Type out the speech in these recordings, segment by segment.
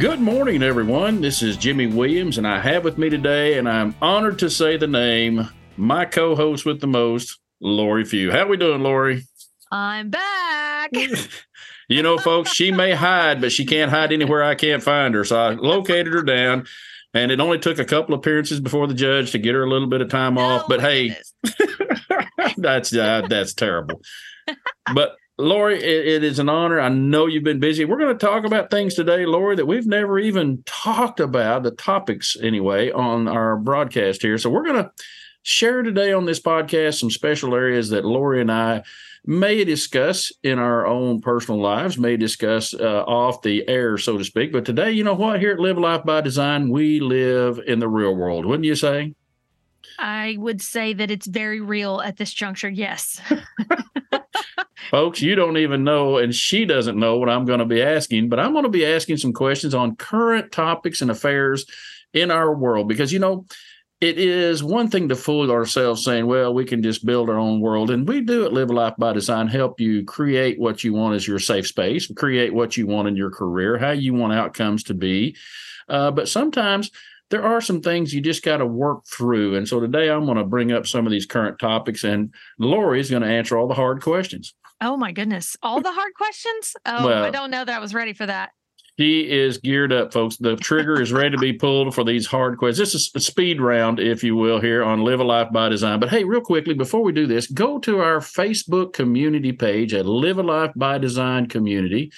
Good morning, everyone. This is Jimmy Williams, and I have with me today, and I'm honored to say the name, my co-host with the most, Lori Few. How are we doing, Lori? I'm back. you know, folks, she may hide, but she can't hide anywhere I can't find her. So I located her down, and it only took a couple appearances before the judge to get her a little bit of time off. But hey, that's uh, that's terrible. But Lori, it, it is an honor. I know you've been busy. We're going to talk about things today, Lori, that we've never even talked about, the topics anyway, on our broadcast here. So we're going to share today on this podcast some special areas that Lori and I may discuss in our own personal lives, may discuss uh, off the air, so to speak. But today, you know what? Here at Live Life by Design, we live in the real world, wouldn't you say? I would say that it's very real at this juncture. Yes. Folks, you don't even know, and she doesn't know what I'm going to be asking, but I'm going to be asking some questions on current topics and affairs in our world because, you know, it is one thing to fool ourselves saying, well, we can just build our own world. And we do at Live Life by Design help you create what you want as your safe space, create what you want in your career, how you want outcomes to be. Uh, but sometimes there are some things you just got to work through. And so today I'm going to bring up some of these current topics, and Lori is going to answer all the hard questions. Oh my goodness. All the hard questions? Oh, well, I don't know that I was ready for that. He is geared up, folks. The trigger is ready to be pulled for these hard questions. This is a speed round, if you will, here on Live a Life by Design. But hey, real quickly, before we do this, go to our Facebook community page at Live a Life by Design Community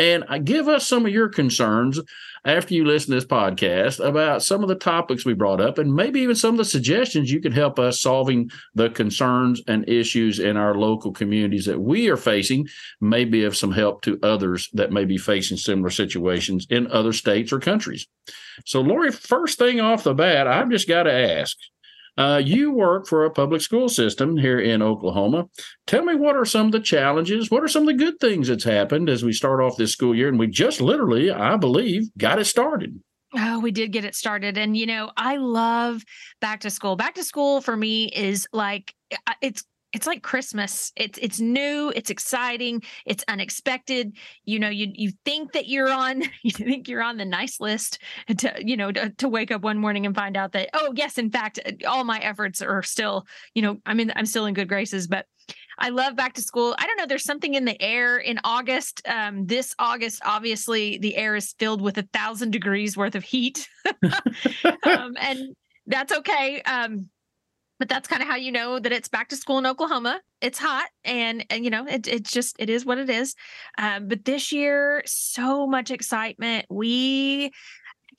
and uh, give us some of your concerns after you listen to this podcast about some of the topics we brought up and maybe even some of the suggestions you can help us solving the concerns and issues in our local communities that we are facing may be of some help to others that may be facing similar situations in other states or countries. So, Lori, first thing off the bat, I've just got to ask uh, you work for a public school system here in Oklahoma. Tell me what are some of the challenges? What are some of the good things that's happened as we start off this school year? And we just literally, I believe, got it started. Oh, we did get it started. And, you know, I love back to school. Back to school for me is like, uh, it's it's like Christmas. It's it's new, it's exciting, it's unexpected. You know, you you think that you're on you think you're on the nice list to you know to, to wake up one morning and find out that oh yes, in fact, all my efforts are still you know I mean I'm still in good graces, but I love back to school. I don't know. There's something in the air in August. Um, this August, obviously, the air is filled with a thousand degrees worth of heat, um, and that's okay. Um, but that's kind of how you know that it's back to school in Oklahoma. It's hot, and, and you know it, it's just it is what it is. Um, but this year, so much excitement. We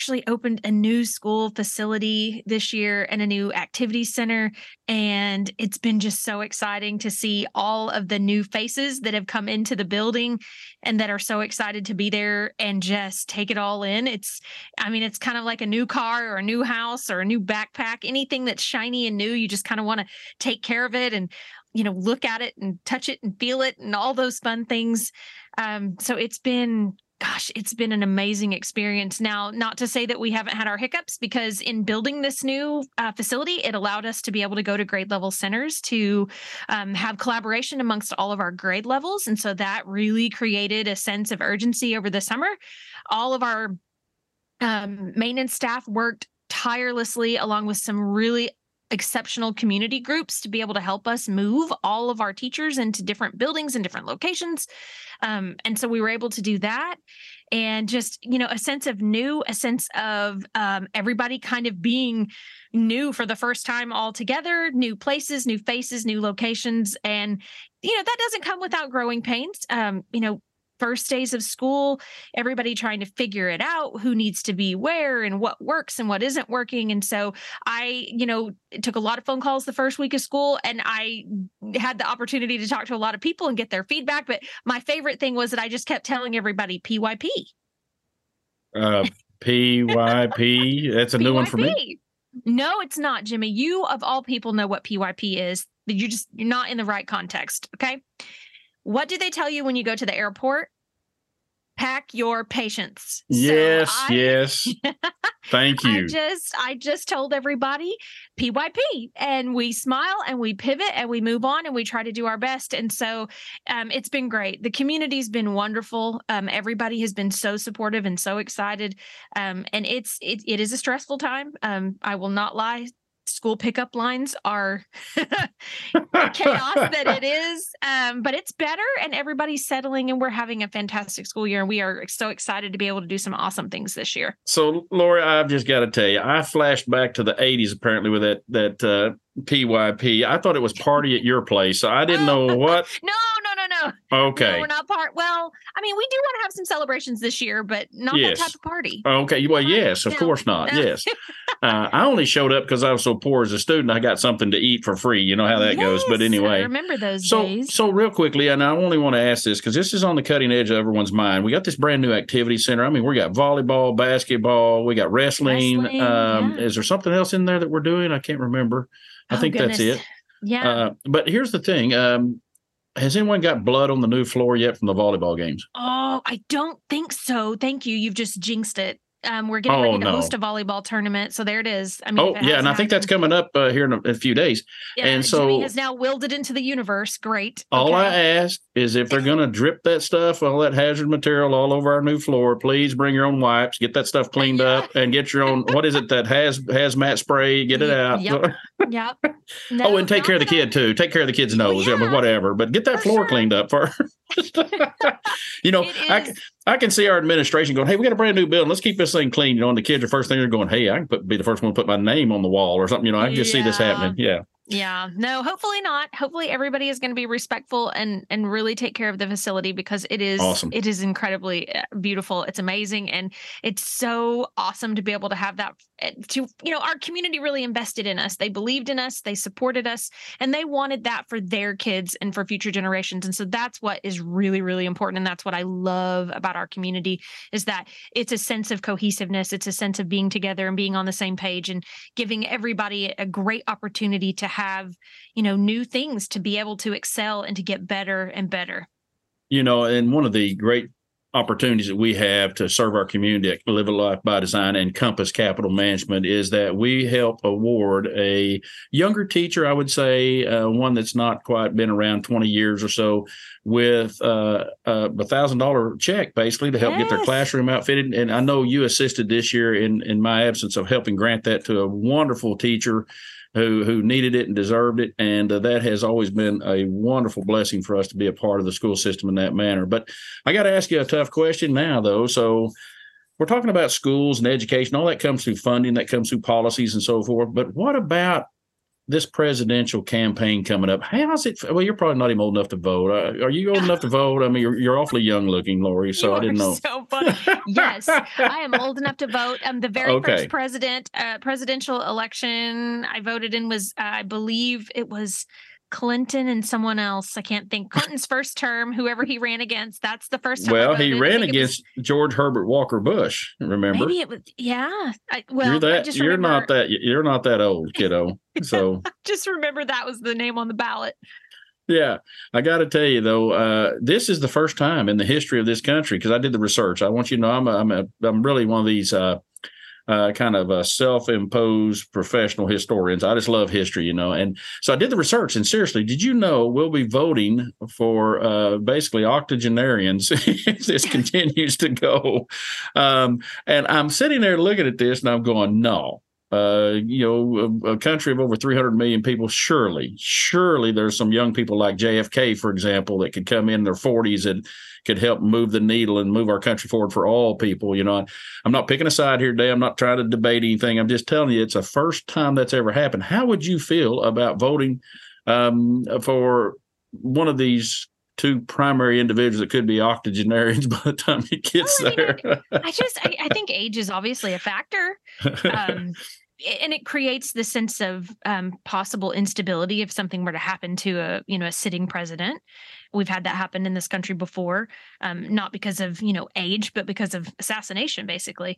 actually opened a new school facility this year and a new activity center. And it's been just so exciting to see all of the new faces that have come into the building and that are so excited to be there and just take it all in. It's, I mean, it's kind of like a new car or a new house or a new backpack, anything that's shiny and new. You just kind of want to take care of it and you know look at it and touch it and feel it and all those fun things um, so it's been gosh, it's been an amazing experience. Now, not to say that we haven't had our hiccups, because in building this new uh, facility, it allowed us to be able to go to grade level centers to um, have collaboration amongst all of our grade levels. And so that really created a sense of urgency over the summer. All of our um, maintenance staff worked tirelessly along with some really exceptional community groups to be able to help us move all of our teachers into different buildings and different locations. Um, and so we were able to do that and just, you know, a sense of new, a sense of um, everybody kind of being new for the first time all together, new places, new faces, new locations. And, you know, that doesn't come without growing pains. Um, you know, first days of school, everybody trying to figure it out, who needs to be where and what works and what isn't working. And so I, you know, took a lot of phone calls the first week of school and I had the opportunity to talk to a lot of people and get their feedback. But my favorite thing was that I just kept telling everybody PYP. Uh, PYP. That's a new one for me. No, it's not, Jimmy. You of all people know what PYP is. You just you're not in the right context. Okay. What do they tell you when you go to the airport? pack your patience. Yes, so I, yes. Thank you. I just I just told everybody PYP and we smile and we pivot and we move on and we try to do our best. And so um, it's been great. The community's been wonderful. Um, everybody has been so supportive and so excited. Um, and it's it, it is a stressful time. Um, I will not lie school pickup lines are chaos that it is. Um, but it's better and everybody's settling and we're having a fantastic school year. And we are so excited to be able to do some awesome things this year. So Lori, I've just got to tell you, I flashed back to the 80s apparently with that that uh, PYP. I thought it was party at your place. So I didn't know what. no, no. Okay. No, we're not part. Well, I mean, we do want to have some celebrations this year, but not yes. that type of party. Okay. Well, yes, of no, course not. No. Yes. uh, I only showed up because I was so poor as a student. I got something to eat for free. You know how that yes, goes. But anyway, I remember those so, days. So, real quickly, and I only want to ask this because this is on the cutting edge of everyone's mind. We got this brand new activity center. I mean, we got volleyball, basketball, we got wrestling. wrestling um, yeah. Is there something else in there that we're doing? I can't remember. I oh, think goodness. that's it. Yeah. Uh, but here's the thing. Um, has anyone got blood on the new floor yet from the volleyball games? Oh, I don't think so. Thank you. You've just jinxed it. Um, we're getting oh, ready to no. host a volleyball tournament, so there it is. I mean, oh yeah, and I think that's coming up uh, here in a, a, few days. Yeah, and so Jimmy has now willed it into the universe. Great. All okay. I ask is if they're going to drip that stuff, all that hazard material all over our new floor, please bring your own wipes, get that stuff cleaned yeah. up, and get your own. what is it that has hazmat spray? Get it out. Yep. yep. No, oh, and take care of the kid too. Take care of the kid's nose, well, yeah. whatever. But get that For floor sure. cleaned up first. you know, I I can see our administration going, "Hey, we got a brand new building. Let's keep this thing clean." You know, and the kids are first thing they're going, "Hey, I can put, be the first one to put my name on the wall or something." You know, I can just yeah. see this happening. Yeah. Yeah. No, hopefully not. Hopefully everybody is going to be respectful and and really take care of the facility because it is awesome. it is incredibly uh, beautiful. It's amazing and it's so awesome to be able to have that to you know, our community really invested in us. They believed in us, they supported us, and they wanted that for their kids and for future generations. And so that's what is really really important and that's what I love about our community is that it's a sense of cohesiveness, it's a sense of being together and being on the same page and giving everybody a great opportunity to have you know new things to be able to excel and to get better and better you know and one of the great opportunities that we have to serve our community at Live a Life by Design and Compass Capital Management is that we help award a younger teacher, I would say, uh, one that's not quite been around 20 years or so, with uh, a thousand dollar check basically to help yes. get their classroom outfitted. And I know you assisted this year in in my absence of helping grant that to a wonderful teacher who who needed it and deserved it, and uh, that has always been a wonderful blessing for us to be a part of the school system in that manner. But I got to ask you a tough question now, though. So we're talking about schools and education, all that comes through funding, that comes through policies and so forth. But what about this presidential campaign coming up, how's it? Well, you're probably not even old enough to vote. Uh, are you old enough to vote? I mean, you're, you're awfully young looking, Lori. So you I didn't know. So funny. yes, I am old enough to vote. Um, the very okay. first president uh, presidential election I voted in was, uh, I believe, it was Clinton and someone else. I can't think. Clinton's first term, whoever he ran against, that's the first time. Well, he ran against was, George Herbert Walker Bush. Remember? Maybe it was. Yeah. I, well, you're that. you're remember, not that. You're not that old, kiddo. So just remember that was the name on the ballot. Yeah, I got to tell you though, uh, this is the first time in the history of this country because I did the research. I want you to know I'm a, I'm a, I'm really one of these uh, uh, kind of a self-imposed professional historians. I just love history, you know. And so I did the research. And seriously, did you know we'll be voting for uh, basically octogenarians if this continues to go? Um, and I'm sitting there looking at this, and I'm going, no. Uh, you know, a, a, country of over 300 million people, surely, surely there's some young people like JFK, for example, that could come in their 40s and could help move the needle and move our country forward for all people. You know, I'm not picking a side here today. I'm not trying to debate anything. I'm just telling you it's the first time that's ever happened. How would you feel about voting um, for one of these two primary individuals that could be octogenarians by the time he gets well, I mean, there. I just I, I, think age is obviously a factor. Um, and it creates the sense of um, possible instability if something were to happen to a you know a sitting president. We've had that happen in this country before um, not because of you know age but because of assassination basically.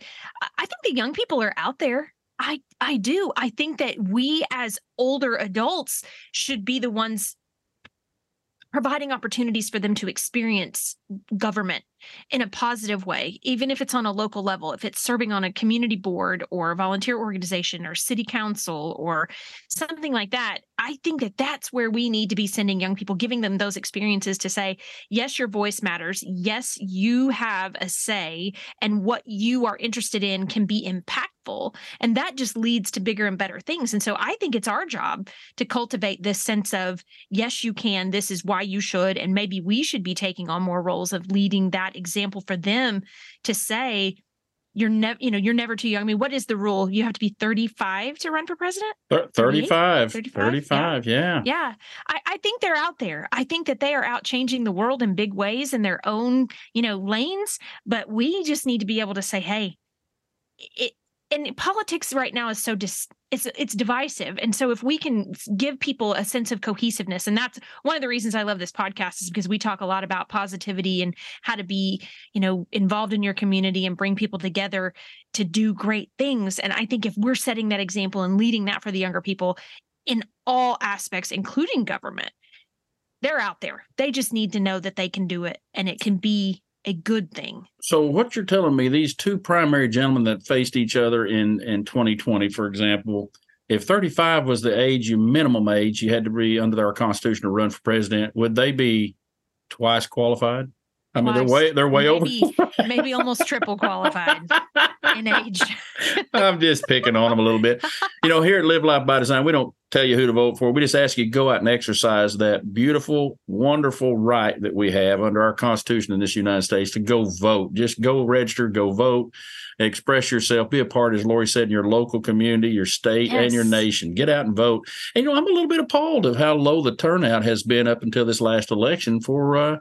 I think the young people are out there. I i do. I think that we as older adults should be the ones providing opportunities for them to experience government in a positive way, even if it's on a local level, if it's serving on a community board or a volunteer organization or city council or something like that. I think that that's where we need to be sending young people, giving them those experiences to say, yes, your voice matters. Yes, you have a say, and what you are interested in can be impactful. And that just leads to bigger and better things. And so I think it's our job to cultivate this sense of, yes, you can. This is why you should. And maybe we should be taking on more roles of leading that example for them to say, you're never, you know, you're never too young. I mean, what is the rule? You have to be 35 to run for president? 35, 35. 35 yeah. yeah. Yeah. I, I think they're out there. I think that they are out changing the world in big ways in their own, you know, lanes. But we just need to be able to say, hey, it, and politics right now is so dis it's it's divisive. And so if we can give people a sense of cohesiveness and that's one of the reasons i love this podcast is because we talk a lot about positivity and how to be you know involved in your community and bring people together to do great things. And i think if we're setting that example and leading that for the younger people in all aspects including government they're out there. They just need to know that they can do it and it can be a good thing. So what you're telling me, these two primary gentlemen that faced each other in in 2020, for example, if 35 was the age, you minimum age, you had to be under our Constitution to run for president, would they be twice qualified? I mean, they're way they're way maybe, over. maybe almost triple qualified in age. I'm just picking on them a little bit. You know, here at Live Life by Design, we don't tell you who to vote for. We just ask you to go out and exercise that beautiful, wonderful right that we have under our Constitution in this United States to go vote. Just go register, go vote, express yourself, be a part, as Lori said, in your local community, your state, yes. and your nation. Get out and vote. And you know, I'm a little bit appalled of how low the turnout has been up until this last election for. Uh,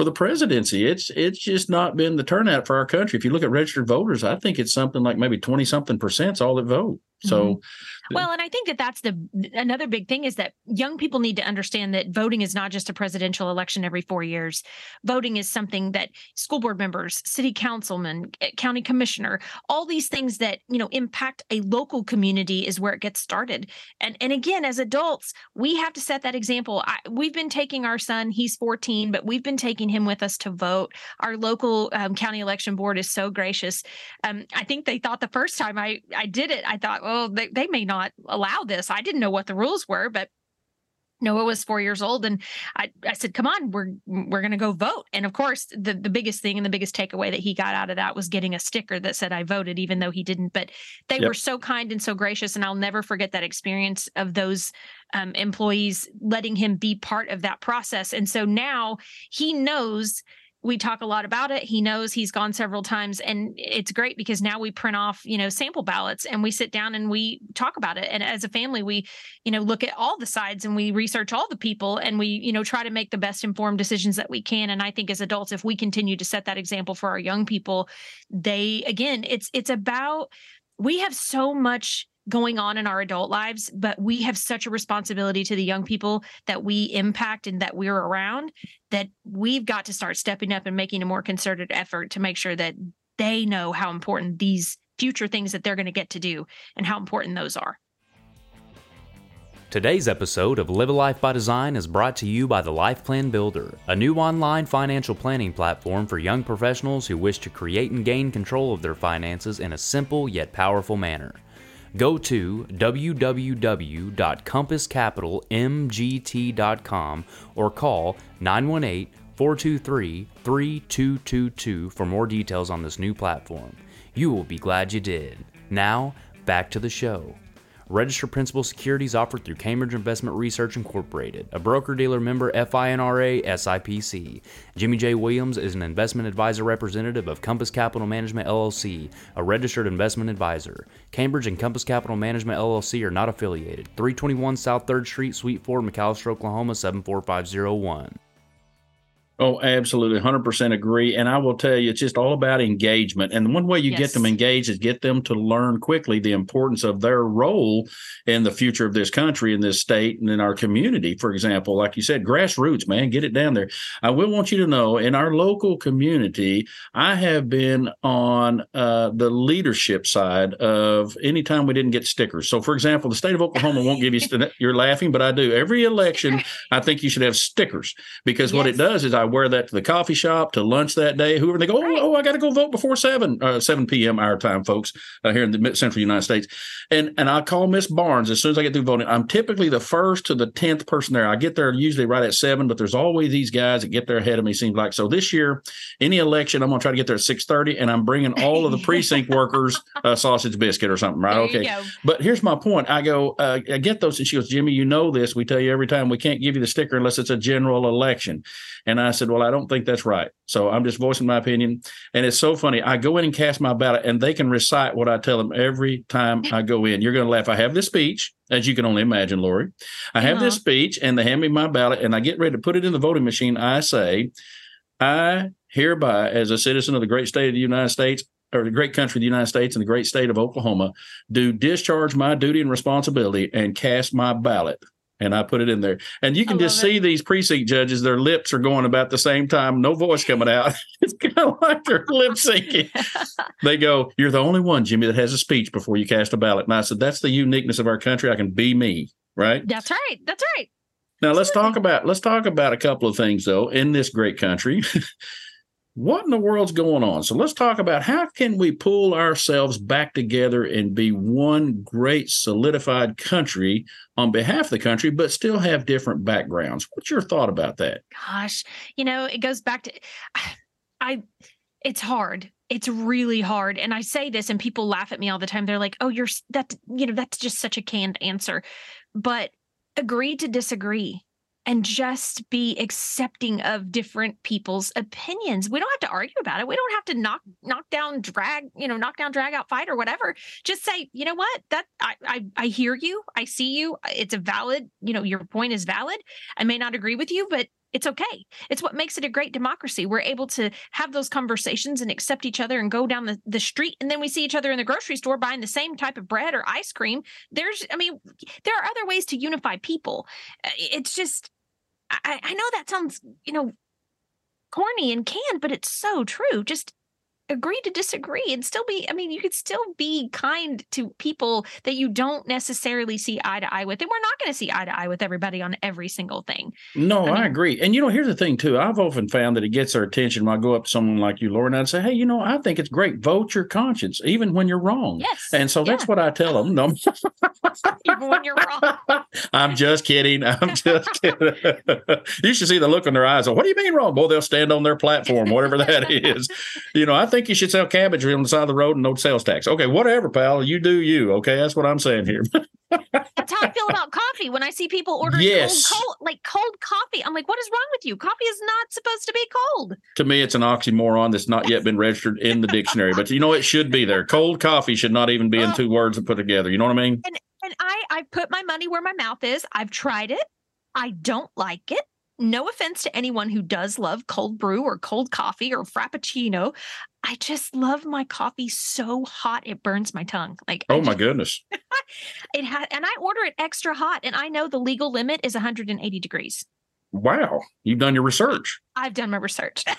for the presidency. It's it's just not been the turnout for our country. If you look at registered voters, I think it's something like maybe twenty something percent all that vote. So mm-hmm. Well, and I think that that's the another big thing is that young people need to understand that voting is not just a presidential election every 4 years. Voting is something that school board members, city councilmen, eh, county commissioner, all these things that, you know, impact a local community is where it gets started. And and again, as adults, we have to set that example. I, we've been taking our son, he's 14, but we've been taking him with us to vote. Our local um, county election board is so gracious. Um, I think they thought the first time I I did it, I thought, oh, they, they may not allow this. I didn't know what the rules were, but Noah was four years old, and I, I said, "Come on, we're we're going to go vote." And of course, the the biggest thing and the biggest takeaway that he got out of that was getting a sticker that said "I voted," even though he didn't. But they yep. were so kind and so gracious, and I'll never forget that experience of those um, employees letting him be part of that process. And so now he knows we talk a lot about it. He knows he's gone several times and it's great because now we print off, you know, sample ballots and we sit down and we talk about it. And as a family, we, you know, look at all the sides and we research all the people and we, you know, try to make the best informed decisions that we can. And I think as adults, if we continue to set that example for our young people, they again, it's it's about we have so much going on in our adult lives, but we have such a responsibility to the young people that we impact and that we're around that we've got to start stepping up and making a more concerted effort to make sure that they know how important these future things that they're going to get to do and how important those are. Today's episode of Live a Life by Design is brought to you by the Life Plan Builder, a new online financial planning platform for young professionals who wish to create and gain control of their finances in a simple yet powerful manner go to www.compasscapitalmgt.com or call 918 423 3222 for more details on this new platform. You will be glad you did. Now, back to the show. Registered principal securities offered through Cambridge Investment Research Incorporated, a broker dealer member FINRA SIPC. Jimmy J. Williams is an investment advisor representative of Compass Capital Management LLC, a registered investment advisor. Cambridge and Compass Capital Management LLC are not affiliated. 321 South 3rd Street, Suite 4, McAlester, Oklahoma 74501. Oh, absolutely. 100% agree. And I will tell you, it's just all about engagement. And one way you get them engaged is get them to learn quickly the importance of their role in the future of this country, in this state, and in our community. For example, like you said, grassroots, man, get it down there. I will want you to know in our local community, I have been on uh, the leadership side of anytime we didn't get stickers. So, for example, the state of Oklahoma won't give you, st- you're laughing, but I do. Every election, I think you should have stickers because what it does is I wear that to the coffee shop, to lunch that day, whoever they go, oh, Right. oh I got to go vote before 7, uh, 7 p.m. our time, folks, uh, here in the central United States. And and I call Miss Barnes as soon as I get through voting. I'm typically the first to the 10th person there. I get there usually right at 7, but there's always these guys that get there ahead of me, seems like. So this year, any election, I'm going to try to get there at 6.30, and I'm bringing all of the precinct workers a sausage biscuit or something, right? There okay. But here's my point. I go, uh, I get those. And she goes, Jimmy, you know this. We tell you every time we can't give you the sticker unless it's a general election. And I said, Well, I don't think that's right. So I'm just voicing my opinion. And it's so funny. I go in and cast my ballot, and they can recite what I tell them every time I go in. You're going to laugh. I have this speech, as you can only imagine, Lori. I have this Uh-huh. speech, and they hand me my ballot, and I get ready to put it in the voting machine. I say, I hereby, as a citizen of the great state of the United States, or the great country of the United States and the great state of Oklahoma, do discharge my duty and responsibility and cast my ballot. And I put it in there. And you can just it. see these precinct judges, their lips are going about the same time, no voice coming out. it's kind of like they're lip syncing. They go, You're the only one, Jimmy, that has a speech before you cast a ballot. And I said, That's the uniqueness of our country. I can be me. Right. That's right. That's right. Now let's talk about let's talk about a couple of things though in this great country. what in the world's going on? So let's talk about how can we pull ourselves back together and be one great solidified country on behalf of the country, but still have different backgrounds. What's your thought about that? Gosh, you know, it goes back to I it's hard. It's really hard. And I say this and people laugh at me all the time. They're like, "Oh, you're that you know, that's just such a canned answer." But agree to disagree and just be accepting of different people's opinions. We don't have to argue about it. We don't have to knock knock down drag, you know, knock down drag out fight or whatever. Just say, "You know what? That I I I hear you. I see you. It's a valid, you know, your point is valid. I may not agree with you, but it's okay. It's what makes it a great democracy. We're able to have those conversations and accept each other and go down the, the street. And then we see each other in the grocery store buying the same type of bread or ice cream. There's, I mean, there are other ways to unify people. Uh, It's just, I, I know that sounds, you know, corny and canned, but it's so true. Just agree to disagree and still be i mean you could still be kind to people that you don't necessarily see eye to eye with and we're not going to see eye to eye with everybody on every single thing No, I I, agree. And you know, here's the thing too. I've often found that it gets their attention when I go up to someone like you, Laura, and I'd say, Hey, you know, I think it's great. Vote your conscience, even when you're wrong. yes And so that's yeah. what I tell them. No, even when you're wrong I'm just kidding. I'm just kidding. you should see the look in their eyes. What do you mean wrong? Boy, they'll stand on their platform, whatever that is. You know, I think you should sell cabbage on the side of the road and no sales tax. Okay, whatever, pal. You do you. Okay, that's what I'm saying here. That's how I feel about coffee. When I see people ordering Yes. cold, cold, like cold coffee, I'm like, what is wrong with you? Coffee is not supposed to be cold. to me, it's an oxymoron that's not yet been registered in the dictionary. But you know, it should be there. Cold coffee should not even be in two words and put together. You know what I mean? And I, I put my money where my mouth is. I've tried it. I don't like it. No offense to anyone who does love cold brew or cold coffee or frappuccino. I just love my coffee so hot it burns my tongue. Like Oh my goodness. it had, and I order it extra hot, and I know the legal limit is 180 degrees. Wow. You've done your research. I've done my research.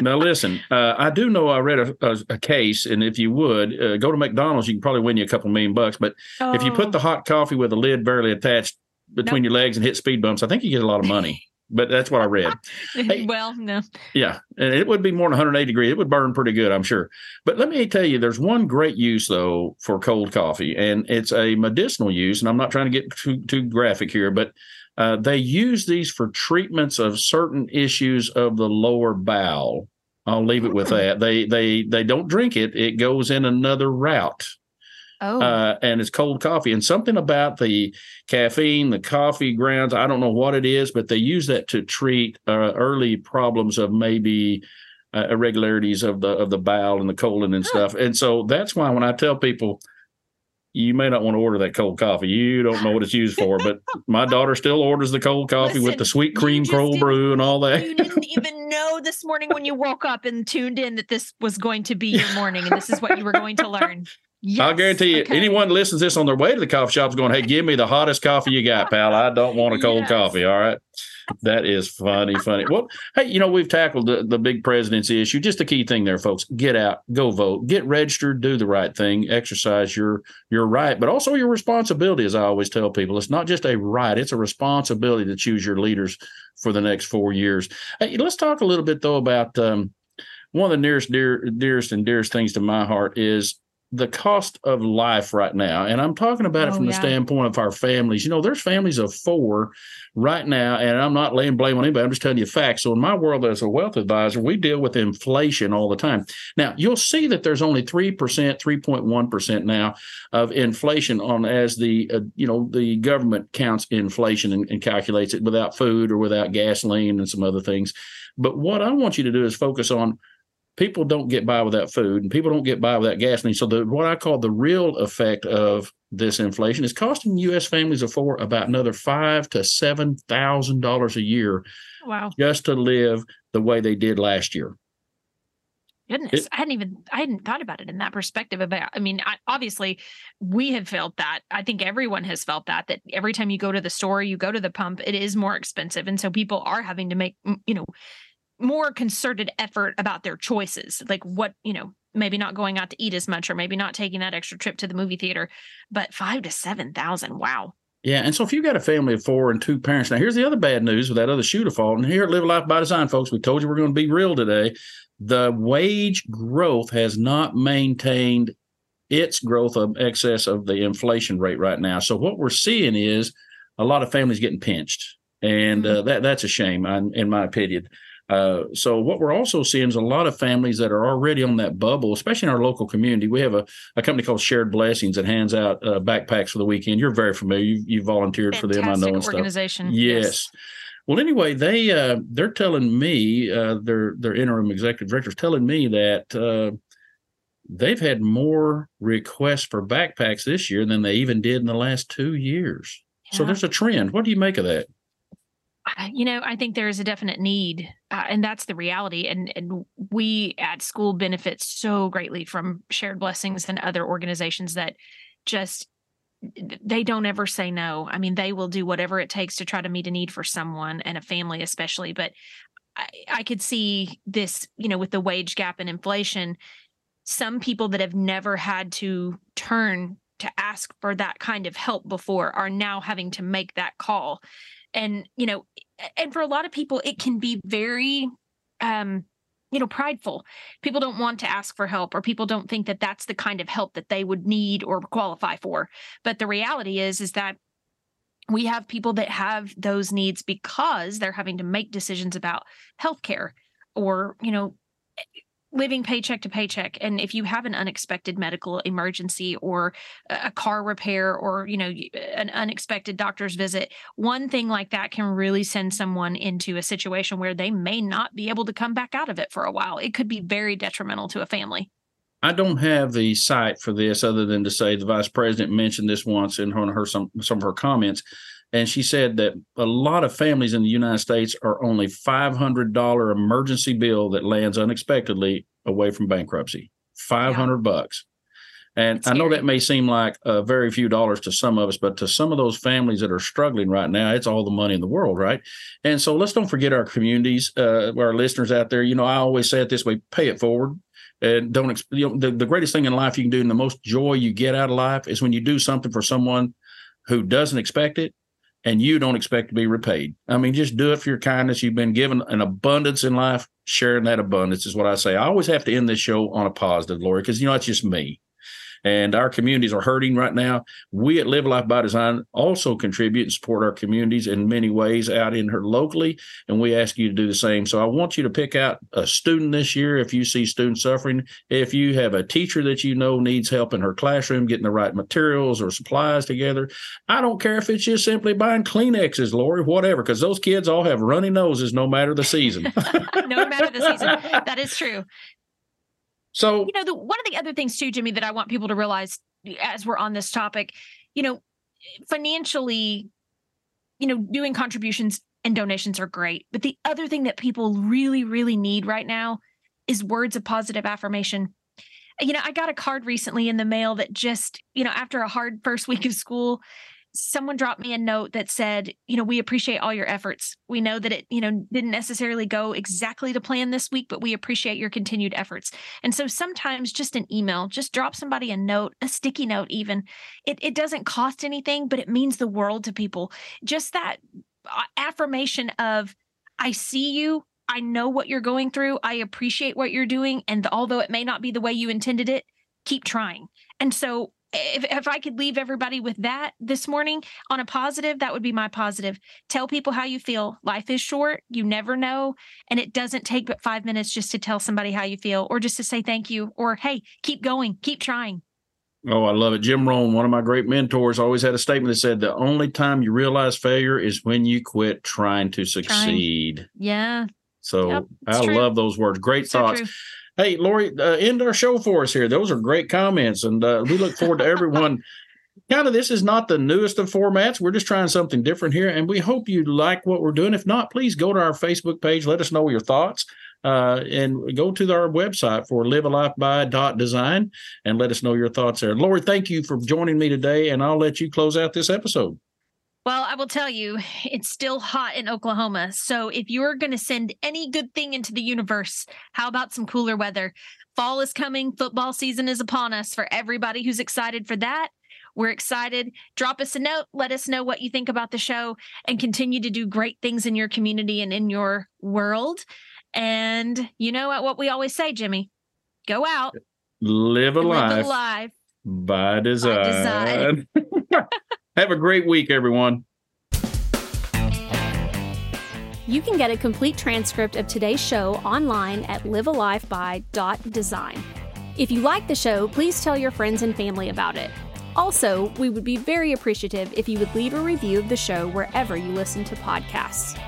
Now, listen, uh, I do know I read a, a, a case, and if you would uh, go to McDonald's, you can probably win you a couple million bucks. But if you Oh. put the hot coffee with a lid barely attached between your legs and hit speed bumps, I think you get a lot of money. But that's what I read. hey. well, no. Yeah, and it would be more than 180 degrees. It would burn pretty good, I'm sure. But let me tell you, there's one great use though for cold coffee, and it's a medicinal use. And I'm not trying to get too too graphic here, but uh, they use these for treatments of certain issues of the lower bowel. I'll leave it with Hmm. that. They they they don't drink it; it goes in another route Oh, uh, and it's cold coffee. And something about the caffeine, the coffee grounds, I don't know what it is, but they use that to treat uh, early problems of maybe uh, irregularities of the of the bowel and the colon and stuff. And so that's why when I tell people, you may not want to order that cold coffee. You don't know what it's used for, but my daughter still orders the cold coffee Listen, with the sweet cream cold brew and all that. You didn't even know this morning when you woke up and tuned in that this was going to be your morning and this is what you were going to learn. I'll guarantee you, okay. anyone that listens to this on their way to the coffee shop is going, "Hey, give me the hottest coffee you got, pal. I don't want a cold Yes. coffee." All right, that is funny, funny. Well, hey, you know we've tackled the, the big presidency issue. Just the key thing there, folks: get out, go vote, get registered, do the right thing, exercise your your right, but also your responsibility. As I always tell people, it's not just a right; it's a responsibility to choose your leaders for the next four years. Hey, let's talk a little bit though about um, one of the nearest, dear, dearest, and dearest things to my heart is the cost of life right now. And I'm talking about it Oh, from the standpoint of our families. You know, there's families of four right now, and I'm not laying blame on anybody. I'm just telling you facts. So in my world as a wealth advisor, we deal with inflation all the time. Now you'll see that there's only three percent, three point one percent now of inflation on as the uh, you know the government counts inflation and, and calculates it without food or without gasoline and some other things. But what I want you to do is focus on people don't get by without food and people don't get by without gasoline. So the what I call the real effect of this inflation is costing U.S. families of four about another five to seven thousand dollars a year Wow. just to live the way they did last year. Goodness, It- I hadn't even I hadn't thought about it in that perspective. About I mean, I, obviously, we have felt that. I think everyone has felt that. That every time you go to the store, you go to the pump, it is more expensive, and so people are having to make you know more concerted effort about their choices, like what you know, maybe not going out to eat as much, or maybe not taking that extra trip to the movie theater. But five to seven thousand, wow. Yeah, and so if you've got a family of four and two parents, now here's the other bad news with that other shoe to fall. And here at Live Life by Design, folks, we told you we're going to be real today. The wage growth has not maintained its growth of excess of the inflation rate right now. So what we're seeing is a lot of families getting pinched, and uh, that that's a shame, in my opinion. Uh, so what we're also seeing is a lot of families that are already on that bubble, especially in our local community. We have a, a company called Shared Blessings that hands out uh, backpacks for the weekend. You're very familiar. You you volunteered for them, I know, Fantastic and stuff. organization. Yes. Well, anyway, they uh, they're telling me uh, their their interim executive directors telling me that uh, they've had more requests for backpacks this year than they even did in the last two years. So there's a trend. What do you make of that? You know i think there is a definite need uh, and that's the reality and and we at school benefit so greatly from shared blessings and other organizations that just they don't ever say no. I mean they will do whatever it takes to try to meet a need for someone and a family especially but i i could see this you know with the wage gap and inflation some people that have never had to turn to ask for that kind of help before are now having to make that call and you know and for a lot of people it can be very um you know prideful. People don't want to ask for help or people don't think that that's the kind of help that they would need or qualify for. But the reality is is that we have people that have those needs because they're having to make decisions about healthcare or you know living paycheck to paycheck. And if you have an unexpected medical emergency or a car repair or you know an unexpected doctor's visit one thing like that can really send someone into a situation where they may not be able to come back out of it for a while. It could be very detrimental to a family. I don't have the site for this other than to say the vice president mentioned this once in her, her some some of her comments, and she said that a lot of families in the United States are only five hundred dollar emergency bill that lands unexpectedly away from bankruptcy. Five hundred bucks. And I know scary. that may seem like uh, very few dollars to some of us, but to some of those families that are struggling right now, it's all the money in the world, right? And so let's don't forget our communities, uh, our listeners out there. You know, I always say it this way: pay it forward and don't you know the, the greatest thing in life you can do and the most joy you get out of life is when you do something for someone who doesn't expect it and you don't expect to be repaid. I mean just do it for your kindness. You've been given an abundance in life. Sharing that abundance is what i say. I always have to end this show on a positive lori because you know it's just me and our communities are hurting right now. We at Live Life by Design also contribute and support our communities in many ways out in her locally, and we ask you to do the same. So I want you to pick out a student this year if you see students suffering. If you have a teacher that you know needs help in her classroom getting the right materials or supplies together, I don't care if it's just simply buying Kleenexes, Lori, whatever, because those kids all have runny noses no matter the season. no matter the season that is true So you know the one of the other things too jimmy that i want people to realize as we're on this topic, you know, financially, you know, doing contributions and donations are great. But the other thing that people really, really need right now is words of positive affirmation. You know, I got a card recently in the mail that just, you know, after a hard first week of school, someone dropped me a note that said, you know, we appreciate all your efforts. We know that it, you know, didn't necessarily go exactly to plan this week, but we appreciate your continued efforts. And so sometimes just an email, just drop somebody a note, a sticky note, even. It, it doesn't cost anything, but it means the world to people. Just that uh, affirmation of, I see you. I know what you're going through. I appreciate what you're doing. And although it may not be the way you intended it, keep trying. And so if, if I could leave everybody with that this morning on a positive, that would be my positive. Tell people how you feel. Life is short. You never know. And it doesn't take but five minutes just to tell somebody how you feel or just to say thank you or, hey, keep going, keep trying. Oh, I love it. Jim Rohn, one of my great mentors, always had a statement that said, The only time you realize failure is when you quit trying to succeed. Trying. Yeah. So yep, I true. love those words. Great so thoughts. True. Hey, Lori, uh, end our show for us here. Those are great comments, and uh, we look forward to everyone. kind of, this is not the newest of formats. We're just trying something different here, and we hope you like what we're doing. If not, please go to our Facebook page. Let us know your thoughts. Uh, and go to our website for livealifeby.design and let us know your thoughts there. Lori, thank you for joining me today, and I'll let you close out this episode. Well, I will tell you, it's still hot in Oklahoma. So if you're going to send any good thing into the universe, how about some cooler weather? Fall is coming, football season is upon us. For everybody who's excited for that, we're excited. Drop us a note. Let us know what you think about the show and continue to do great things in your community and in your world. And you know what we always say, Jimmy? Go out, live a life, a life by design. By design. Have a great week, everyone. You can get a complete transcript of today's show online at livealifeby.design. If you like the show, please tell your friends and family about it. Also, we would be very appreciative if you would leave a review of the show wherever you listen to podcasts.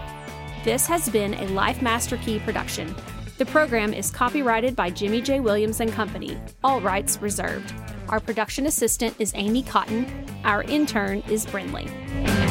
This has been a Life Master Key production. The program is copyrighted by Jimmy J. Williams and Company, all rights reserved. Our production assistant is Amy Cotton. Our intern is Brinley.